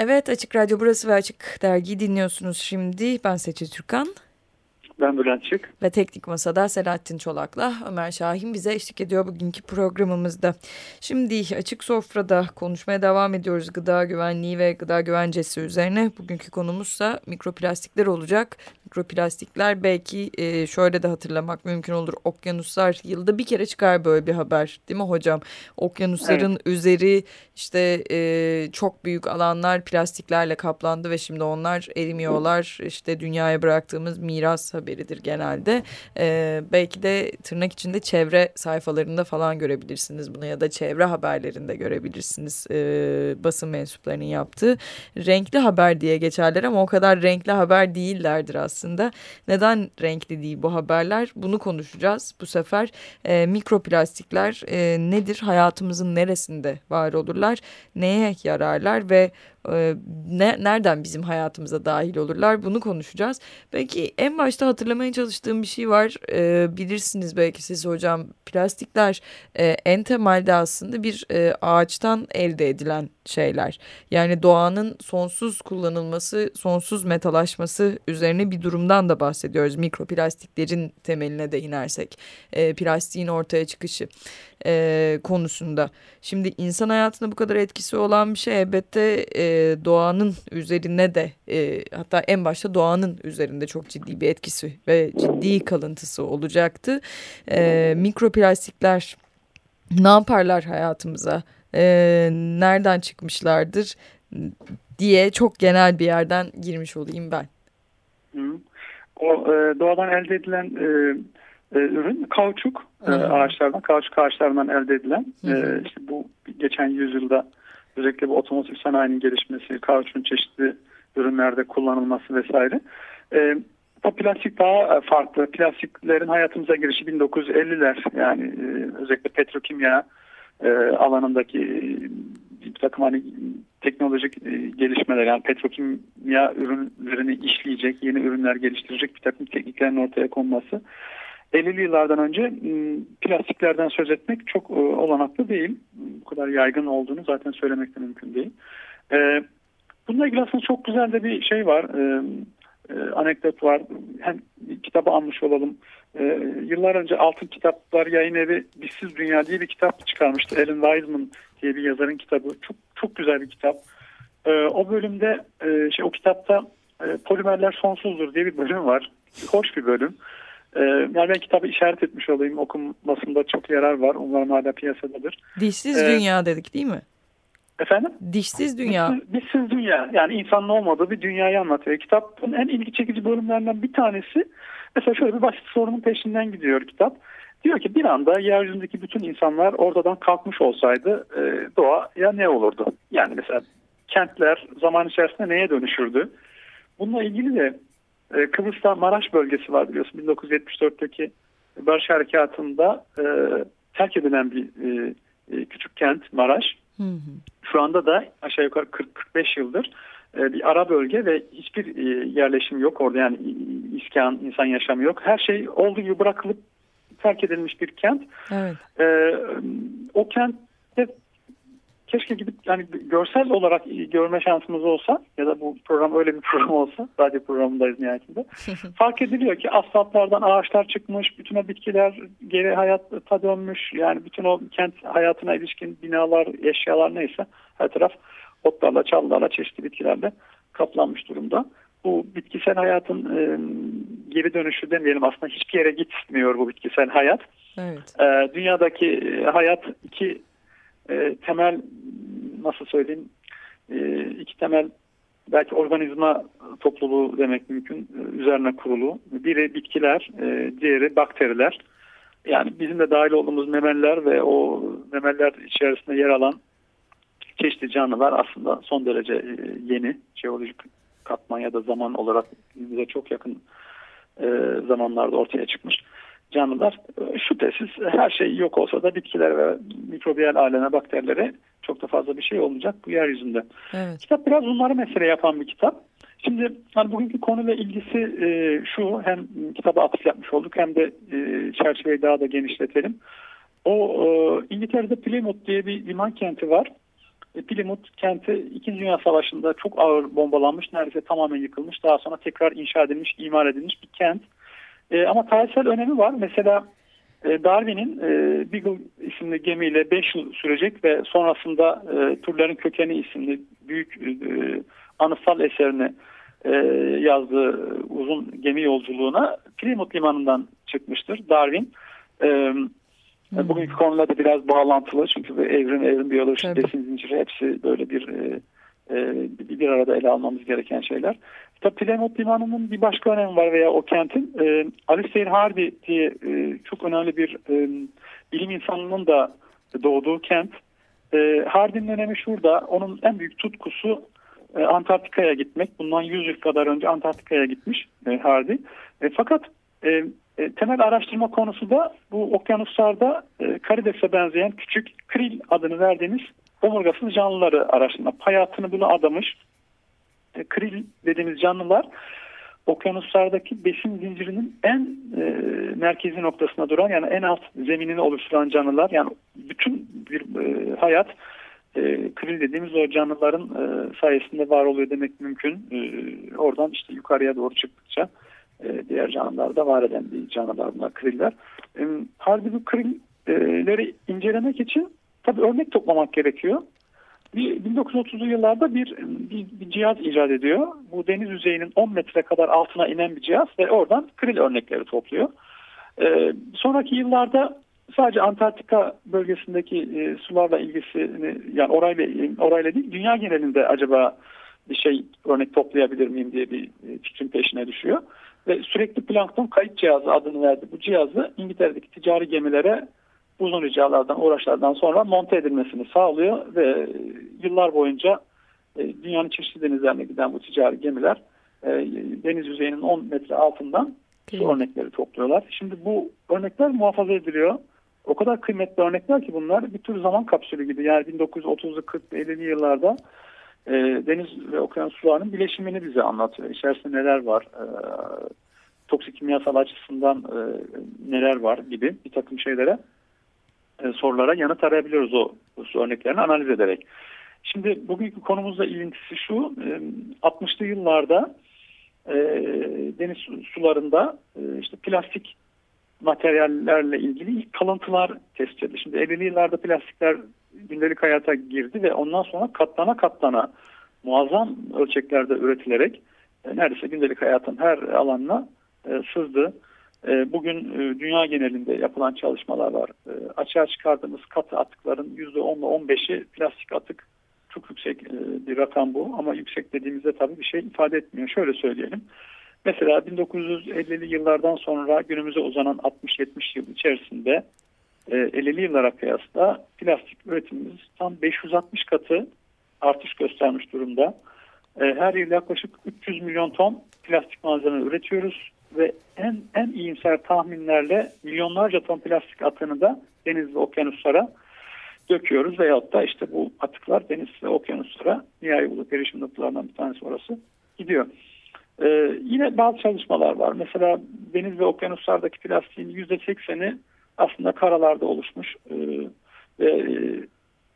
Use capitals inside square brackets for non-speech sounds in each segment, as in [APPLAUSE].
Evet Açık Radyo burası ve Açık Dergi dinliyorsunuz şimdi. Ben Seçil Türkan. Ben Bülent Çık. Ve Teknik Masa'da Selahattin Çolak'la Ömer Şahin bize eşlik ediyor bugünkü programımızda. Şimdi Açık Sofra'da konuşmaya devam ediyoruz gıda güvenliği ve gıda güvencesi üzerine. Bugünkü konumuzsa mikroplastikler olacak. Mikroplastikler belki e, şöyle de hatırlamak mümkün olur. Okyanuslar yılda bir kere çıkar böyle bir haber değil mi hocam? Okyanusların evet. üzeri işte e, çok büyük alanlar plastiklerle kaplandı ve şimdi onlar erimiyorlar. İşte dünyaya bıraktığımız miras haberidir genelde. E, belki de tırnak içinde çevre sayfalarında falan görebilirsiniz bunu ya da çevre haberlerinde görebilirsiniz e, basın mensuplarının yaptığı. Renkli haber diye geçerler ama o kadar renkli haber değillerdir aslında. Neden renkli değil bu haberler? Bunu konuşacağız bu sefer. E, mikroplastikler e, nedir? Hayatımızın neresinde var olurlar? Neye yararlar ve e, ne, nereden bizim hayatımıza dahil olurlar? Bunu konuşacağız. Belki en başta hatırlamaya çalıştığım bir şey var. E, bilirsiniz belki siz hocam. Plastikler e, en temelde aslında bir e, ağaçtan elde edilen şeyler. Yani doğanın sonsuz kullanılması, sonsuz metalaşması üzerine bir durumdan da bahsediyoruz. Mikroplastiklerin temeline de inersek e, plastiğin ortaya çıkışı e, konusunda. Şimdi insan hayatında bu kadar etkisi olan bir şey elbette e, doğanın üzerine de e, hatta en başta doğanın üzerinde çok ciddi bir etkisi ve ciddi kalıntısı olacaktı. E, mikroplastikler ne yaparlar hayatımıza? E, nereden çıkmışlardır diye çok genel bir yerden girmiş olayım ben. O e, doğadan elde edilen e, e, ürün kauçuk e, ağaçlardan, kauçuk ağaçlarından elde edilen. E, işte bu geçen yüzyılda özellikle bu otomotiv sanayinin gelişmesi, kauçukun çeşitli ürünlerde kullanılması vesaire. E, o plastik daha farklı. Plastiklerin hayatımıza girişi 1950'ler yani e, özellikle petrokimya e, alanındaki bir takım hani teknolojik e, gelişmeler yani petrokimya ürünlerini işleyecek, yeni ürünler geliştirecek bir takım tekniklerin ortaya konması 50'li yıllardan önce plastiklerden söz etmek çok olanaklı değil. Bu kadar yaygın olduğunu zaten söylemek de mümkün değil. Bununla ilgili aslında çok güzel de bir şey var. Anekdot var. Hem kitabı almış olalım. Yıllar önce Altın Kitaplar Yayın Evi Dişsiz Dünya diye bir kitap çıkarmıştı. Ellen Wiseman diye bir yazarın kitabı. Çok çok güzel bir kitap. O bölümde şey o kitapta polimerler sonsuzdur diye bir bölüm var. Hoş bir bölüm. Ee, yani ben kitabı işaret etmiş olayım. Okunmasında çok yarar var. Umarım hala piyasadadır. Dişsiz ee, dünya dedik değil mi? Efendim? Dişsiz dünya. Dişsiz, dişsiz dünya. Yani insanın olmadığı bir dünyayı anlatıyor. Kitabın en ilgi çekici bölümlerinden bir tanesi mesela şöyle bir basit sorunun peşinden gidiyor kitap. Diyor ki bir anda yeryüzündeki bütün insanlar oradan kalkmış olsaydı e, doğa ya ne olurdu? Yani mesela kentler zaman içerisinde neye dönüşürdü? Bununla ilgili de e, Kıbrıs'ta Maraş bölgesi var biliyorsun 1974'teki Barış Harekatı'nda e, terk edilen bir e, e, küçük kent Maraş. Hı hı. Şu anda da aşağı yukarı 40-45 yıldır e, bir ara bölge ve hiçbir e, yerleşim yok orada yani iskan, insan yaşamı yok. Her şey olduğu gibi bırakılıp terk edilmiş bir kent. Evet. E, o kentte keşke gidip yani görsel olarak görme şansımız olsa ya da bu program öyle bir program olsa radyo programındayız nihayetinde. [LAUGHS] fark ediliyor ki asfaltlardan ağaçlar çıkmış, bütün o bitkiler geri hayata dönmüş. Yani bütün o kent hayatına ilişkin binalar, eşyalar neyse her taraf otlarla, çalılarla, çeşitli bitkilerle kaplanmış durumda. Bu bitkisel hayatın e, geri dönüşü demeyelim aslında hiçbir yere gitmiyor bu bitkisel hayat. Evet. E, dünyadaki hayat iki e, temel nasıl söyleyeyim e, iki temel belki organizma topluluğu demek mümkün e, üzerine kurulu. Biri bitkiler, diğeri bakteriler. Yani bizim de dahil olduğumuz memeller ve o memeller içerisinde yer alan çeşitli canlılar aslında son derece yeni jeolojik katman ya da zaman olarak bize çok yakın zamanlarda ortaya çıkmış canlılar e, şüphesiz her şey yok olsa da bitkiler ve mikrobiyal aleme bakterilere çok da fazla bir şey olmayacak bu yeryüzünde. Evet. Kitap biraz bunları mesele yapan bir kitap. Şimdi hani bugünkü konuyla ilgisi e, şu hem kitaba atıf yapmış olduk hem de e, çerçeveyi daha da genişletelim. O e, İngiltere'de Plymouth diye bir liman kenti var. Plymouth kenti 2. Dünya Savaşı'nda çok ağır bombalanmış, neredeyse tamamen yıkılmış. Daha sonra tekrar inşa edilmiş, imar edilmiş bir kent. E, ama tarihsel önemi var. Mesela e, Darwin'in e, Beagle isimli gemiyle 5 yıl sürecek ve sonrasında e, Türlerin Kökeni isimli büyük e, anıtsal eserini e, yazdığı uzun gemi yolculuğuna Plymouth limanından çıkmıştır Darwin. E, Hmm. Bugünkü konular da biraz bağlantılı çünkü evrim, evrim biyoloji, besin zinciri hepsi böyle bir e, e, bir arada ele almamız gereken şeyler. Tabi Plymouth Limanı'nın bir başka önemi var veya o kentin e, Alistair Harvey diye e, çok önemli bir e, bilim insanının da doğduğu kent. E, Harvey'nin önemi şurada. Onun en büyük tutkusu e, Antarktika'ya gitmek. Bundan 100 yıl kadar önce Antarktika'ya gitmiş e, Harvey. E, fakat e, e, temel araştırma konusu da bu okyanuslarda e, karidese benzeyen küçük kril adını verdiğimiz omurgasız canlıları araştırma. Hayatını buna adamış kril dediğimiz canlılar okyanuslardaki besin zincirinin en e, merkezi noktasına duran yani en alt zeminini oluşturan canlılar yani bütün bir e, hayat e, kril dediğimiz o canlıların e, sayesinde var oluyor demek mümkün. E, oradan işte yukarıya doğru çıktıkça e, diğer canlılarda var eden bir canlılar bunlar kriller. E, halbuki bu krilleri incelemek için tabii örnek toplamak gerekiyor. 1930'lu yıllarda bir, bir, bir cihaz icat ediyor. Bu deniz yüzeyinin 10 metre kadar altına inen bir cihaz ve oradan kril örnekleri topluyor. Ee, sonraki yıllarda sadece Antarktika bölgesindeki e, sularla ilgisini yani orayla, orayla değil dünya genelinde acaba bir şey örnek toplayabilir miyim diye bir e, fikrin peşine düşüyor. Ve sürekli plankton kayıt cihazı adını verdi. Bu cihazı İngiltere'deki ticari gemilere uzun ricalardan, uğraşlardan sonra monte edilmesini sağlıyor ve yıllar boyunca e, dünyanın çeşitli denizlerine giden bu ticari gemiler e, deniz yüzeyinin 10 metre altından su örnekleri topluyorlar. Şimdi bu örnekler muhafaza ediliyor. O kadar kıymetli örnekler ki bunlar bir tür zaman kapsülü gibi. Yani 1930'lu 40'lı 50'li yıllarda e, deniz ve okyanus sularının bileşimini bize anlatıyor. İçerisinde neler var, e, toksik kimyasal açısından e, neler var gibi bir takım şeylere e, sorulara yanıt arayabiliyoruz o, örneklerini analiz ederek. Şimdi bugünkü konumuzla ilintisi şu, e, 60'lı yıllarda e, deniz sularında e, işte plastik materyallerle ilgili ilk kalıntılar tespit edildi. Şimdi 50'li yıllarda plastikler gündelik hayata girdi ve ondan sonra katlana katlana muazzam ölçeklerde üretilerek e, neredeyse gündelik hayatın her alanına e, sızdı. E, bugün e, dünya genelinde yapılan çalışmalar var. E, açığa çıkardığımız katı atıkların %10 ile %15'i plastik atık. Çok yüksek bir rakam bu ama yüksek dediğimizde tabii bir şey ifade etmiyor. Şöyle söyleyelim. Mesela 1950'li yıllardan sonra günümüze uzanan 60-70 yıl içerisinde 50'li yıllara kıyasla plastik üretimimiz tam 560 katı artış göstermiş durumda. Her yıl yaklaşık 300 milyon ton plastik malzeme üretiyoruz ve en en iyimser tahminlerle milyonlarca ton plastik atığını da deniz ve okyanuslara döküyoruz veyahut da işte bu atıklar deniz ve okyanuslara nihai bulut erişim noktalarından bir tanesi orası gidiyor. Ee, yine bazı çalışmalar var. Mesela deniz ve okyanuslardaki plastiğin yüzde sekseni aslında karalarda oluşmuş ee, e,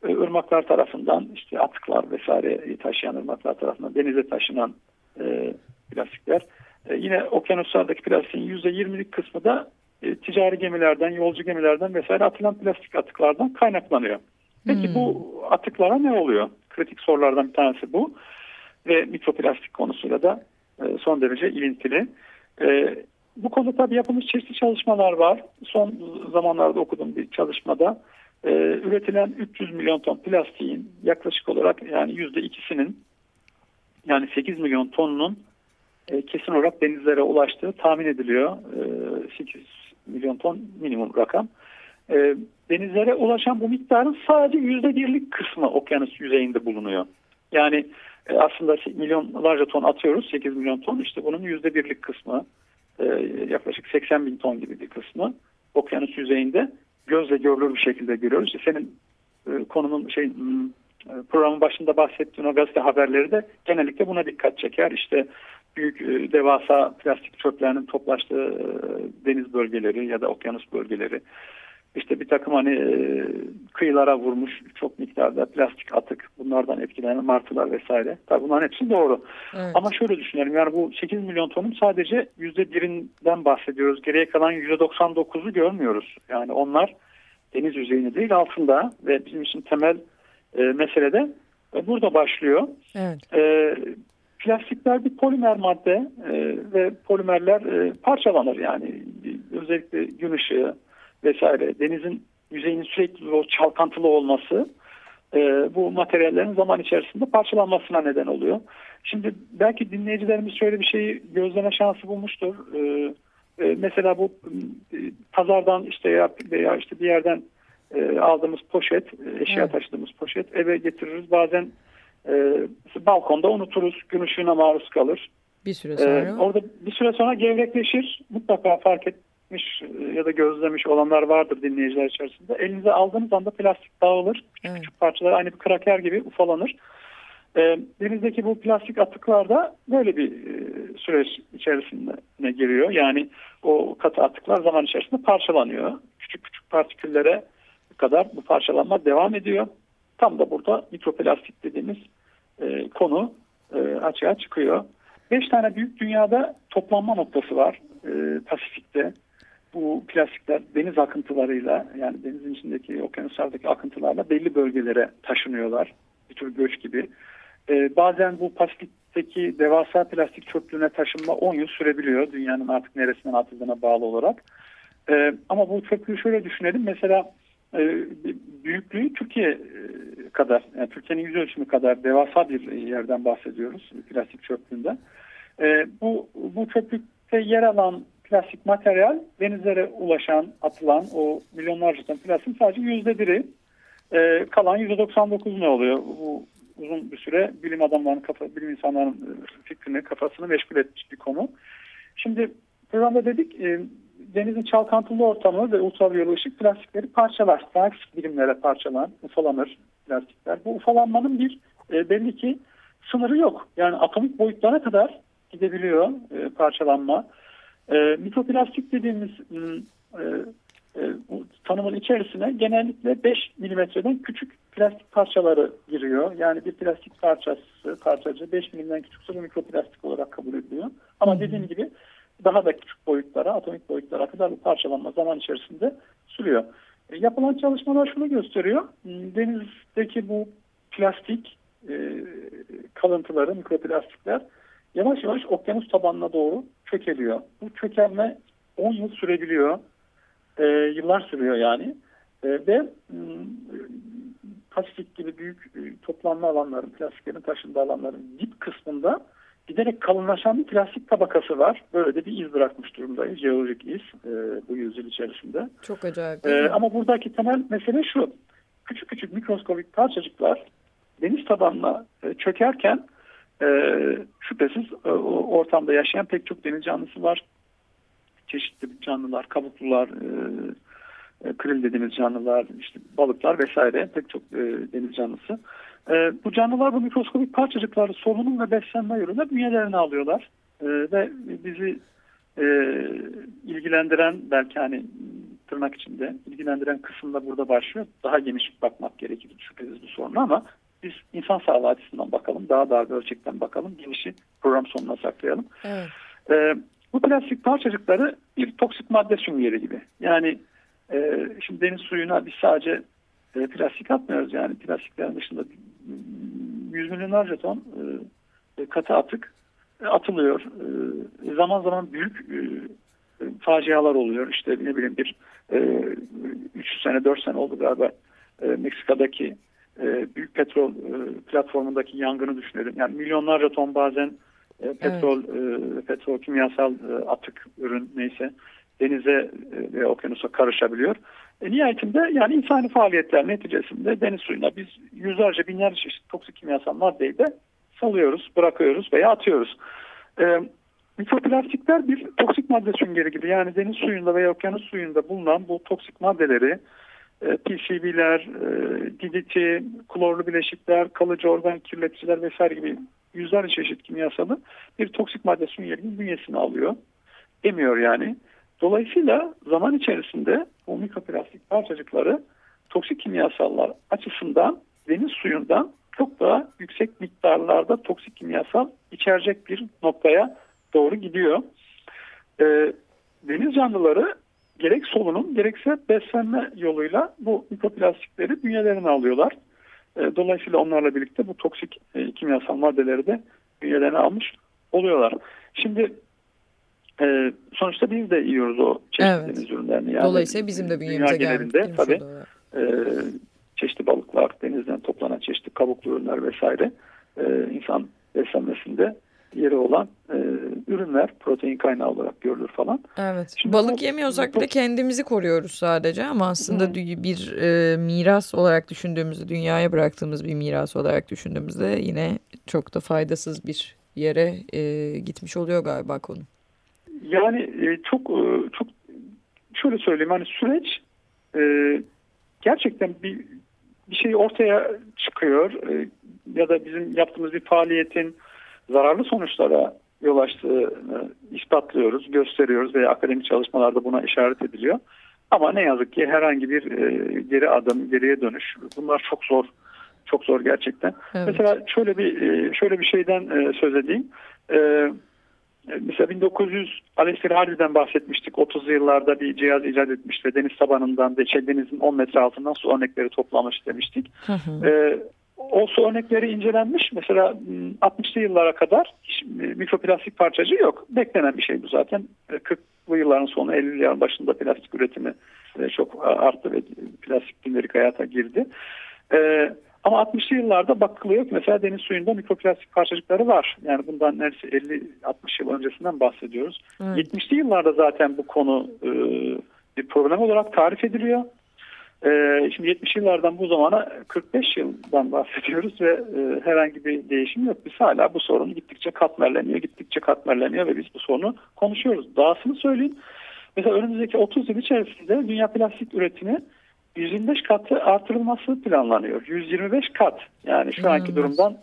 ırmaklar tarafından işte atıklar vesaire taşıyan ırmaklar tarafından denize taşınan e, plastikler e, yine okyanuslardaki plastiğin %20'lik kısmı da e, ticari gemilerden, yolcu gemilerden vesaire atılan plastik atıklardan kaynaklanıyor. Peki hmm. bu atıklara ne oluyor? Kritik sorulardan bir tanesi bu. Ve mikroplastik konusuyla da e, son derece ilintili. E, bu konuda tabii yapılmış çeşitli çalışmalar var. Son zamanlarda okuduğum bir çalışmada e, üretilen 300 milyon ton plastiğin yaklaşık olarak yani %2'sinin yani 8 milyon tonunun e, kesin olarak denizlere ulaştığı tahmin ediliyor. E, 8 milyon ton minimum rakam. E, denizlere ulaşan bu miktarın sadece yüzde birlik kısmı okyanus yüzeyinde bulunuyor. Yani e, aslında milyonlarca ton atıyoruz 8 milyon ton işte bunun yüzde birlik kısmı e, yaklaşık 80 bin ton gibi bir kısmı okyanus yüzeyinde gözle görülür bir şekilde görüyoruz. İşte senin e, konunun şey e, programın başında bahsettiğin o gazete haberleri de genellikle buna dikkat çeker. İşte büyük e, devasa plastik çöplerinin toplaştığı e, deniz bölgeleri ya da okyanus bölgeleri işte bir takım hani e, kıyılara vurmuş çok miktarda plastik atık bunlardan etkilenen martılar vesaire. Tabii bunların hepsi doğru. Evet. Ama şöyle düşünelim yani bu 8 milyon tonun sadece %1'inden bahsediyoruz. Geriye kalan %99'u görmüyoruz. Yani onlar deniz yüzeyinde değil altında ve bizim için temel e, mesele de e, burada başlıyor. Evet. E, plastikler bir polimer madde e, ve polimerler e, parçalanır yani özellikle gün ışığı vesaire denizin yüzeyinin sürekli o çalkantılı olması e, bu materyallerin zaman içerisinde parçalanmasına neden oluyor. Şimdi belki dinleyicilerimiz şöyle bir şeyi gözleme şansı bulmuştur. E, e, mesela bu e, pazardan işte ya, veya işte bir yerden e, aldığımız poşet, e, eşya evet. taşıdığımız poşet eve getiririz. Bazen e, balkonda unuturuz, gün ışığına maruz kalır. Bir süre sonra. E, orada bir süre sonra gevrekleşir. Mutlaka fark etmiş e, ya da gözlemiş olanlar vardır dinleyiciler içerisinde. Elinize aldığınız anda plastik dağılır. Küçük evet. küçük parçalar aynı bir kraker gibi ufalanır. E, denizdeki bu plastik atıklar da böyle bir e, süreç içerisine giriyor. Yani o katı atıklar zaman içerisinde parçalanıyor. Küçük küçük partiküllere kadar bu parçalanma devam ediyor. Tam da burada mikroplastik dediğimiz e, konu e, açığa çıkıyor. Beş tane büyük dünyada toplanma noktası var e, Pasifik'te. Bu plastikler deniz akıntılarıyla yani denizin içindeki okyanuslardaki akıntılarla belli bölgelere taşınıyorlar. Bir tür göç gibi. E, bazen bu Pasifik'teki devasa plastik çöplüğüne taşınma 10 yıl sürebiliyor. Dünyanın artık neresinden atıldığına bağlı olarak. E, ama bu çöplüğü şöyle düşünelim. Mesela büyüklüğü Türkiye e, kadar, yani Türkiye'nin yüz ölçümü kadar devasa bir yerden bahsediyoruz plastik çöplüğünde. E, bu, bu çöplükte yer alan plastik materyal denizlere ulaşan, atılan o milyonlarca ton plastik sadece yüzde biri. kalan yüzde 99 ne oluyor? Bu uzun bir süre bilim adamlarının, kafa, bilim insanlarının fikrini, kafasını meşgul etmiş bir konu. Şimdi programda dedik denizin çalkantılı ortamı ve ultraviyole ışık plastikleri parçalar. Daha küçük birimlere parçalan, ufalanır plastikler. Bu ufalanmanın bir e, belli ki sınırı yok. Yani atomik boyutlara kadar gidebiliyor e, parçalanma. E, mikroplastik dediğimiz e, e, tanımın içerisine genellikle 5 milimetreden küçük plastik parçaları giriyor. Yani bir plastik parçası, parçacı 5 milimden küçükse mikroplastik olarak kabul ediliyor. Ama dediğim gibi daha da küçük boyutlara, atomik boyutlara kadar bu parçalanma zaman içerisinde sürüyor. E, yapılan çalışmalar şunu gösteriyor. Hmm, denizdeki bu plastik e, kalıntıları, mikroplastikler yavaş yavaş okyanus tabanına doğru çökeliyor. Bu çökelme 10 yıl sürebiliyor. E, yıllar sürüyor yani. E, ve hmm, Pasifik gibi büyük e, toplanma alanların, plastiklerin taşındığı alanların dip kısmında giderek kalınlaşan bir plastik tabakası var. Böyle de bir iz bırakmış durumdayız. Jeolojik iz e, bu yüzyıl içerisinde. Çok acayip. E, ama buradaki temel mesele şu. Küçük küçük mikroskobik parçacıklar deniz tabanına e, çökerken e, şüphesiz e, o ortamda yaşayan pek çok deniz canlısı var. Çeşitli canlılar, kabuklular, e, e, kril dediğimiz canlılar, işte balıklar vesaire pek çok e, deniz canlısı. E, bu canlılar bu mikroskobik parçacıkları solunum ve beslenme yoluyla bünyelerine alıyorlar. E, ve bizi e, ilgilendiren belki hani tırnak içinde ilgilendiren kısımda burada başlıyor. Daha geniş bakmak gerekir şüphesiz bu soruna ama biz insan sağlığı açısından bakalım. Daha dar bir ölçekten bakalım. Genişi program sonuna saklayalım. Evet. E, bu plastik parçacıkları bir toksik madde süngeri gibi. Yani e, şimdi deniz suyuna biz sadece e, plastik atmıyoruz. Yani plastiklerin dışında yüz milyonlarca ton e, katı atık e, atılıyor. E, zaman zaman büyük e, facialar oluyor. İşte ne bileyim bir e, 3 sene 4 sene oldu galiba e, Meksika'daki e, büyük petrol e, platformundaki yangını düşünelim. Yani milyonlarca ton bazen e, petrol evet. e, petrol kimyasal e, atık ürün neyse denize e, ve okyanusa karışabiliyor. E, nihayetinde yani insani faaliyetler neticesinde deniz suyuna biz yüzlerce binlerce çeşit toksik kimyasal maddeyi de salıyoruz, bırakıyoruz veya atıyoruz. E, mikroplastikler bir toksik madde süngeri gibi yani deniz suyunda veya okyanus suyunda bulunan bu toksik maddeleri e, PCB'ler, e, DDT, klorlu bileşikler, kalıcı organ kirleticiler vesaire gibi yüzlerce çeşit kimyasalı bir toksik madde süngerinin bünyesine alıyor. Emiyor yani. Dolayısıyla zaman içerisinde bu mikroplastik parçacıkları toksik kimyasallar açısından deniz suyundan çok daha yüksek miktarlarda toksik kimyasal içerecek bir noktaya doğru gidiyor. E, deniz canlıları gerek solunum gerekse beslenme yoluyla bu mikroplastikleri bünyelerine alıyorlar. E, dolayısıyla onlarla birlikte bu toksik e, kimyasal maddeleri de bünyelerine almış oluyorlar. Şimdi e, sonuçta biz de yiyoruz o çeşitli evet. deniz ürünlerini. Yani Dolayısıyla bizim de bünyemize gelmiş. Tabii, e, çeşitli balıklar, denizden toplanan çeşitli kabuklu ürünler vesaire e, insan beslenmesinde yeri olan e, ürünler protein kaynağı olarak görülür falan. Evet. Şimdi Balık bu, yemiyorsak bile kendimizi koruyoruz sadece ama aslında hı. bir e, miras olarak düşündüğümüzde dünyaya bıraktığımız bir miras olarak düşündüğümüzde yine çok da faydasız bir yere e, gitmiş oluyor galiba konu. Yani e, çok e, çok şöyle söyleyeyim hani süreç e, gerçekten bir bir şey ortaya çıkıyor e, ya da bizim yaptığımız bir faaliyetin zararlı sonuçlara yol açtığını ispatlıyoruz, gösteriyoruz veya akademik çalışmalarda buna işaret ediliyor. Ama ne yazık ki herhangi bir e, geri adım, geriye dönüş bunlar çok zor. Çok zor gerçekten. Evet. Mesela şöyle bir e, şöyle bir şeyden e, söz edeyim. E, mesela 1900 Alessir Harbi'den bahsetmiştik. 30'lu yıllarda bir cihaz icat etmiş ve deniz tabanından ve şey, denizin 10 metre altından su örnekleri toplamış demiştik. Hı hı. E, o su örnekleri incelenmiş. Mesela 60'lı yıllara kadar mikroplastik parçacığı yok. Beklenen bir şey bu zaten. 40'lı yılların sonu 50'li yılların başında plastik üretimi çok arttı ve plastik günlük hayata girdi. Ee, ama 60'lı yıllarda bakılıyor ki mesela deniz suyunda mikroplastik parçacıkları var. Yani bundan neredeyse 50-60 yıl öncesinden bahsediyoruz. Evet. 70'li yıllarda zaten bu konu e, bir problem olarak tarif ediliyor. E, şimdi 70 yıllardan bu zamana 45 yıldan bahsediyoruz ve e, herhangi bir değişim yok. Biz hala bu sorun gittikçe katmerleniyor, gittikçe katmerleniyor ve biz bu sorunu konuşuyoruz. Dahasını söyleyeyim. Mesela önümüzdeki 30 yıl içerisinde dünya plastik üretimi 125 katı artırılması planlanıyor. 125 kat yani şu anki durumdan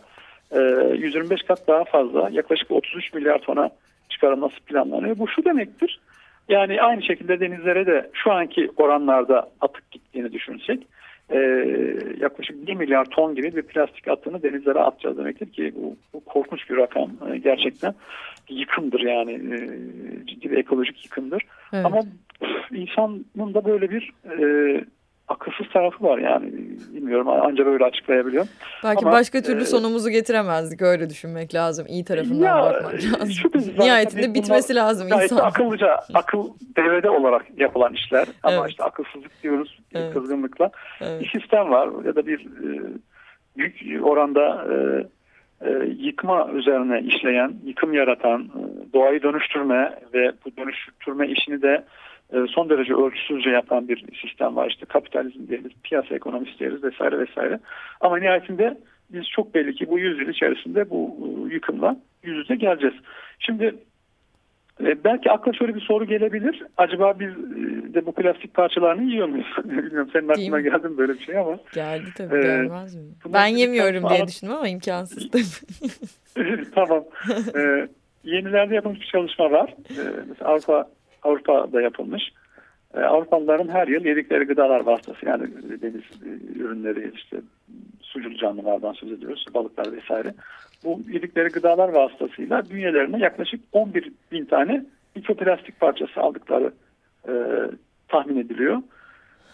e, 125 kat daha fazla yaklaşık 33 milyar tona çıkarılması planlanıyor. Bu şu demektir. Yani aynı şekilde denizlere de şu anki oranlarda atık gittiğini düşünsek e, yaklaşık 1 milyar ton gibi bir plastik atığını denizlere atacağız demektir ki bu, bu korkunç bir rakam e, gerçekten yıkımdır yani e, ciddi bir ekolojik yıkımdır. Evet. Ama insanın da böyle bir e, akılsız tarafı var yani bilmiyorum ancak böyle açıklayabiliyorum. Belki Ama, başka türlü e, sonumuzu getiremezdik öyle düşünmek lazım iyi tarafından ya, bakmak lazım. [LAUGHS] Nihayetinde bitmesi bunlar, lazım insan. Işte akıllıca akıl devrede olarak yapılan işler ama evet. işte akılsızlık diyoruz evet. kızgınlıkla. Evet. Bir sistem var ya da bir e, büyük oranda e, e, yıkma üzerine işleyen, yıkım yaratan, e, doğayı dönüştürme ve bu dönüştürme işini de e, son derece ölçüsüzce yapan bir sistem var. İşte kapitalizm diyoruz, piyasa ekonomisi diyoruz vesaire vesaire. Ama nihayetinde biz çok belli ki bu yüzyıl içerisinde bu e, yıkımla yüz yüze geleceğiz. Şimdi e, belki akla şöyle bir soru gelebilir. Acaba biz de bu plastik parçalarını yiyor muyuz? [LAUGHS] Bilmiyorum senin aklına geldi mi böyle bir şey ama. Geldi tabii ee, gelmez mi? Ben yemiyorum diye düşündüm ama imkansız tabii. [LAUGHS] tamam. Ee, [LAUGHS] yenilerde yapılmış bir çalışma var. Ee, mesela Avrupa Avrupa'da yapılmış. E, Avrupalıların her yıl yedikleri gıdalar vasıtası yani deniz ürünleri işte sucul canlılardan söz ediyoruz balıklar vesaire. Bu yedikleri gıdalar vasıtasıyla bünyelerine yaklaşık 11 bin tane mikroplastik parçası aldıkları e, tahmin ediliyor.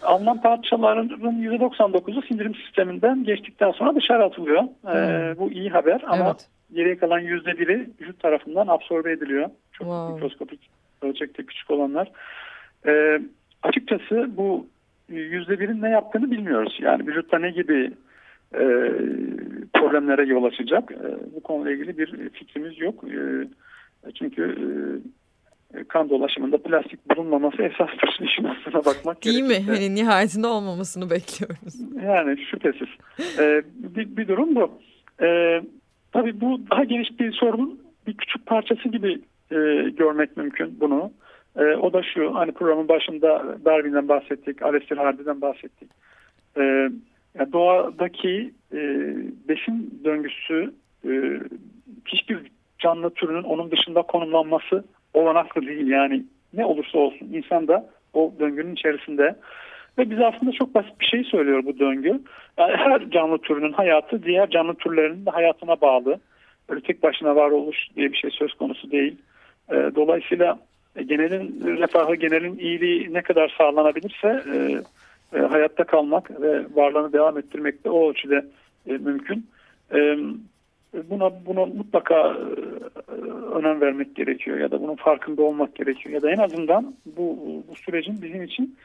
Alınan parçaların %99'u sindirim sisteminden geçtikten sonra dışarı atılıyor. E, hmm. bu iyi haber ama evet. geriye kalan %1'i vücut tarafından absorbe ediliyor. Çok wow. mikroskopik ölçekte küçük olanlar. E, açıkçası bu yüzde birin ne yaptığını bilmiyoruz. Yani vücutta ne gibi e, problemlere yol açacak. E, bu konuyla ilgili bir fikrimiz yok. E, çünkü e, kan dolaşımında plastik bulunmaması esastır [LAUGHS] işin aslına bakmak Değil gerekirse. mi? Hani nihayetinde olmamasını bekliyoruz. Yani şüphesiz. E, bir, bir durum bu. E, tabii bu daha geniş bir sorunun bir küçük parçası gibi e, görmek mümkün bunu. E, o da şu, hani programın başında Darwin'den bahsettik, Aleister Hardy'den bahsettik. E, yani doğadaki e, besin döngüsü e, hiçbir canlı türünün onun dışında konumlanması olanaklı değil. Yani ne olursa olsun insan da o döngünün içerisinde. Ve bize aslında çok basit bir şey söylüyor bu döngü. Yani her canlı türünün hayatı diğer canlı türlerinin de hayatına bağlı. Böyle tek başına varoluş diye bir şey söz konusu değil. E, dolayısıyla genelin refahı, genelin iyiliği ne kadar sağlanabilirse e, e, hayatta kalmak ve varlığını devam ettirmek de o ölçüde e, mümkün. E, buna buna mutlaka e, önem vermek gerekiyor ya da bunun farkında olmak gerekiyor ya da en azından bu bu sürecin bizim için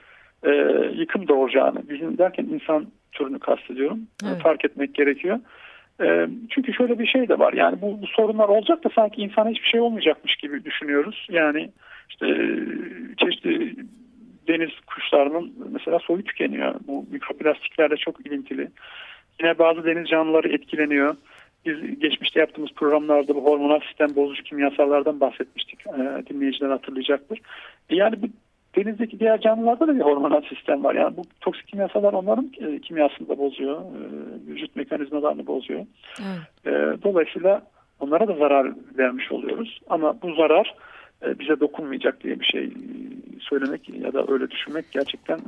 e, yıkım doğuracağını, bizim derken insan türünü kastediyorum, evet. fark etmek gerekiyor. E, çünkü şöyle bir şey de var yani bu, bu sorunlar olacak da sanki insana hiçbir şey olmayacakmış gibi düşünüyoruz. Yani işte çeşitli deniz kuşlarının mesela soyu tükeniyor. Bu mikroplastiklerle çok ilintili. Yine bazı deniz canlıları etkileniyor. Biz geçmişte yaptığımız programlarda bu hormonal sistem bozucu kimyasallardan bahsetmiştik. E, dinleyiciler hatırlayacaktır. E yani bu denizdeki diğer canlılarda da bir hormonal sistem var. Yani bu toksik kimyasallar onların e, kimyasını da bozuyor. E, vücut mekanizmalarını bozuyor. Evet. E, dolayısıyla onlara da zarar vermiş oluyoruz. Ama bu zarar bize dokunmayacak diye bir şey söylemek ya da öyle düşünmek gerçekten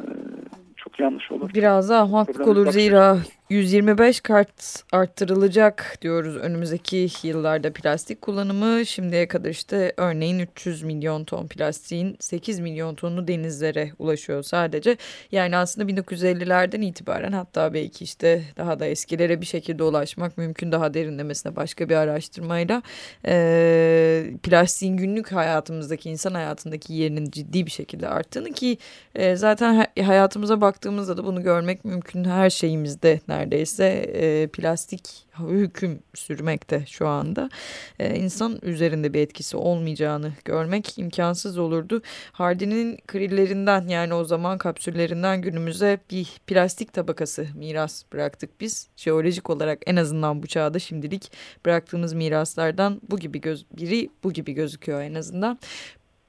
çok yanlış olur. Biraz daha haklılık olur zira 125 kart arttırılacak diyoruz önümüzdeki yıllarda plastik kullanımı. Şimdiye kadar işte örneğin 300 milyon ton plastiğin 8 milyon tonu denizlere ulaşıyor sadece. Yani aslında 1950'lerden itibaren hatta belki işte daha da eskilere bir şekilde ulaşmak mümkün daha derinlemesine başka bir araştırmayla e, plastiğin günlük hayatımızdaki insan hayatındaki yerinin ciddi bir şekilde arttığını ki e, zaten hayatımıza baktığımızda da bunu görmek mümkün her şeyimizde neredeyse e, plastik hüküm sürmekte şu anda. E, insan üzerinde bir etkisi olmayacağını görmek imkansız olurdu. Hardy'nin krillerinden yani o zaman kapsüllerinden günümüze bir plastik tabakası miras bıraktık biz. Jeolojik olarak en azından bu çağda şimdilik bıraktığımız miraslardan bu gibi göz biri bu gibi gözüküyor en azından.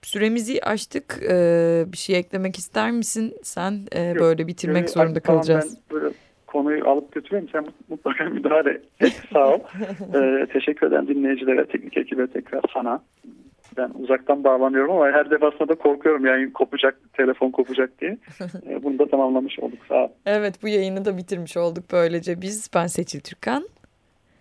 Süremizi açtık. Ee, bir şey eklemek ister misin? Sen e, Yok, böyle bitirmek yani, zorunda kalacağız. Ben böyle konuyu alıp götüreyim. Sen mutlaka [LAUGHS] müdahale et. Sağ ol. [LAUGHS] ee, teşekkür eden dinleyicilere, teknik ekibe tekrar sana. Ben uzaktan bağlanıyorum ama her defasında da korkuyorum yani kopacak, telefon kopacak diye. [LAUGHS] Ee, bunu da tamamlamış olduk. Sağ ol. Evet bu yayını da bitirmiş olduk böylece. Biz ben Seçil Türkan.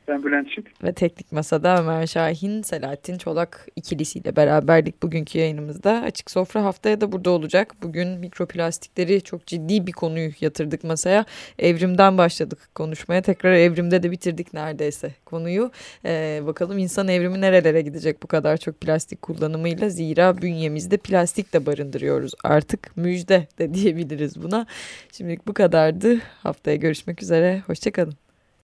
Ben Bülent Şık. Ve Teknik Masa'da Ömer Şahin, Selahattin Çolak ikilisiyle beraberdik bugünkü yayınımızda. Açık Sofra haftaya da burada olacak. Bugün mikroplastikleri çok ciddi bir konuyu yatırdık masaya. Evrimden başladık konuşmaya. Tekrar evrimde de bitirdik neredeyse konuyu. Ee, bakalım insan evrimi nerelere gidecek bu kadar çok plastik kullanımıyla. Zira bünyemizde plastik de barındırıyoruz. Artık müjde de diyebiliriz buna. Şimdilik bu kadardı. Haftaya görüşmek üzere. Hoşçakalın.